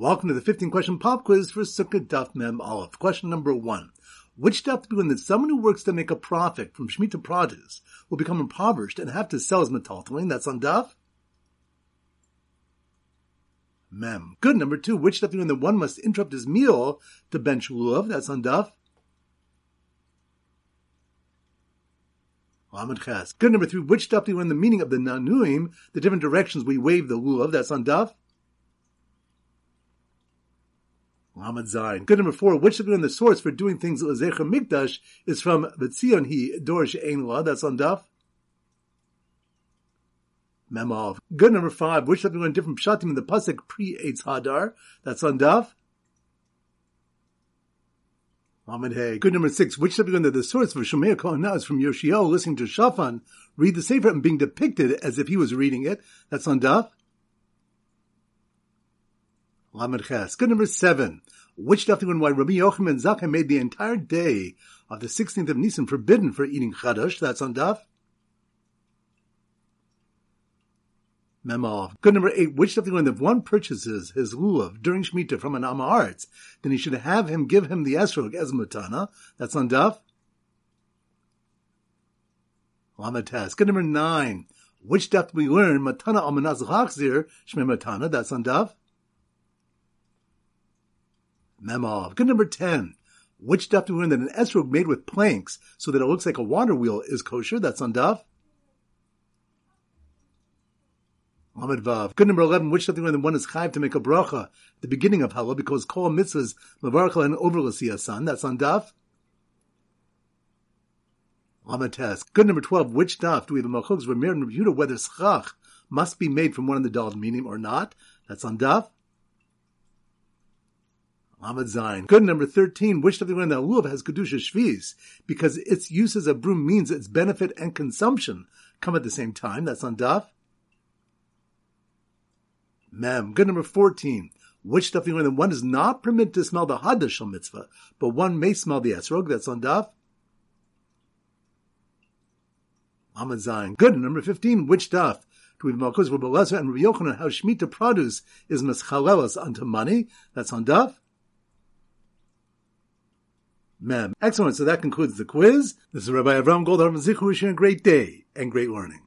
Welcome to the 15 question pop quiz for Sukkot Daf Mem Aleph. Question number one. Which daf do we learn that someone who works to make a profit from Shemitah produce will become impoverished and have to sell his metaltelin? That's on daf. Mem. Good. Number two. Which daf do we learn that one must interrupt his meal to bench lulav? That's on daf. Good number three. Which daf do we learn the meaning of the naanuim, the different directions we wave the lulav? That's on daf. Lamed. Good number four. Which we learn the source for doing things lezecher mikdash is from V'tzion Hi Doresh Ein La. That's on daf. Mem Aleph. Good number five. Which we learn different pshatim in the pasuk pri Eitz Hadar? That's on daf. Lamed Hey. Good number six. Which we learn the source for Shomea K'oneh is from Yoshiel listening to Shafan read the Sefer and being depicted as if he was reading it? That's on daf. Lamed Ches. Good number seven. Which we learn why Rabbi Yochanan ben Zakkai made the entire day of the 16th of Nisan forbidden for eating chadash? That's on daf. Mem Aleph. Good number eight. Which learn that if one purchases his lulav during Shemitah from an am ha'aretz, then he should have him give him the esrog as matana? That's on daf. Lamed Tes. Good number nine. Which daf we learn matana al menas chachzir shmei matana? That's on daf. Mem Aleph. Good number 10. Which do we learn that an esrog made with planks so that it looks like a water wheel is kosher? That's on daf. Lamed Vav. Good number 11. Which daf do we learn that one is chayv to make a bracha the beginning of Hallel because kol mitzvahs levarachal and over son. That's on. Lamed Tes. Good number 12. Which daf do we have a machlokes Ramir and Rebuta whether schach must be made from one of the daled minim or not? That's on daf. Lamed Zayin. Good number 13. Which we learn that lulav has kedushas shviis because its use as a broom means its benefit and consumption come at the same time? That's on daf. Mem. Good number 14. Which we learn that one is not permitted to smell the hadas mitzvah, but one may smell the esrog? That's on daf. Lamed. Good. Number 15. Which daf? We have Malchus Rabbi and Rabbi Yochanan how Shemitah produce is meschalelas unto money? That's on daf. Mem. Excellent. So that concludes the quiz. This is Rabbi Avram Goldhar Zichu wishing a great day and great learning.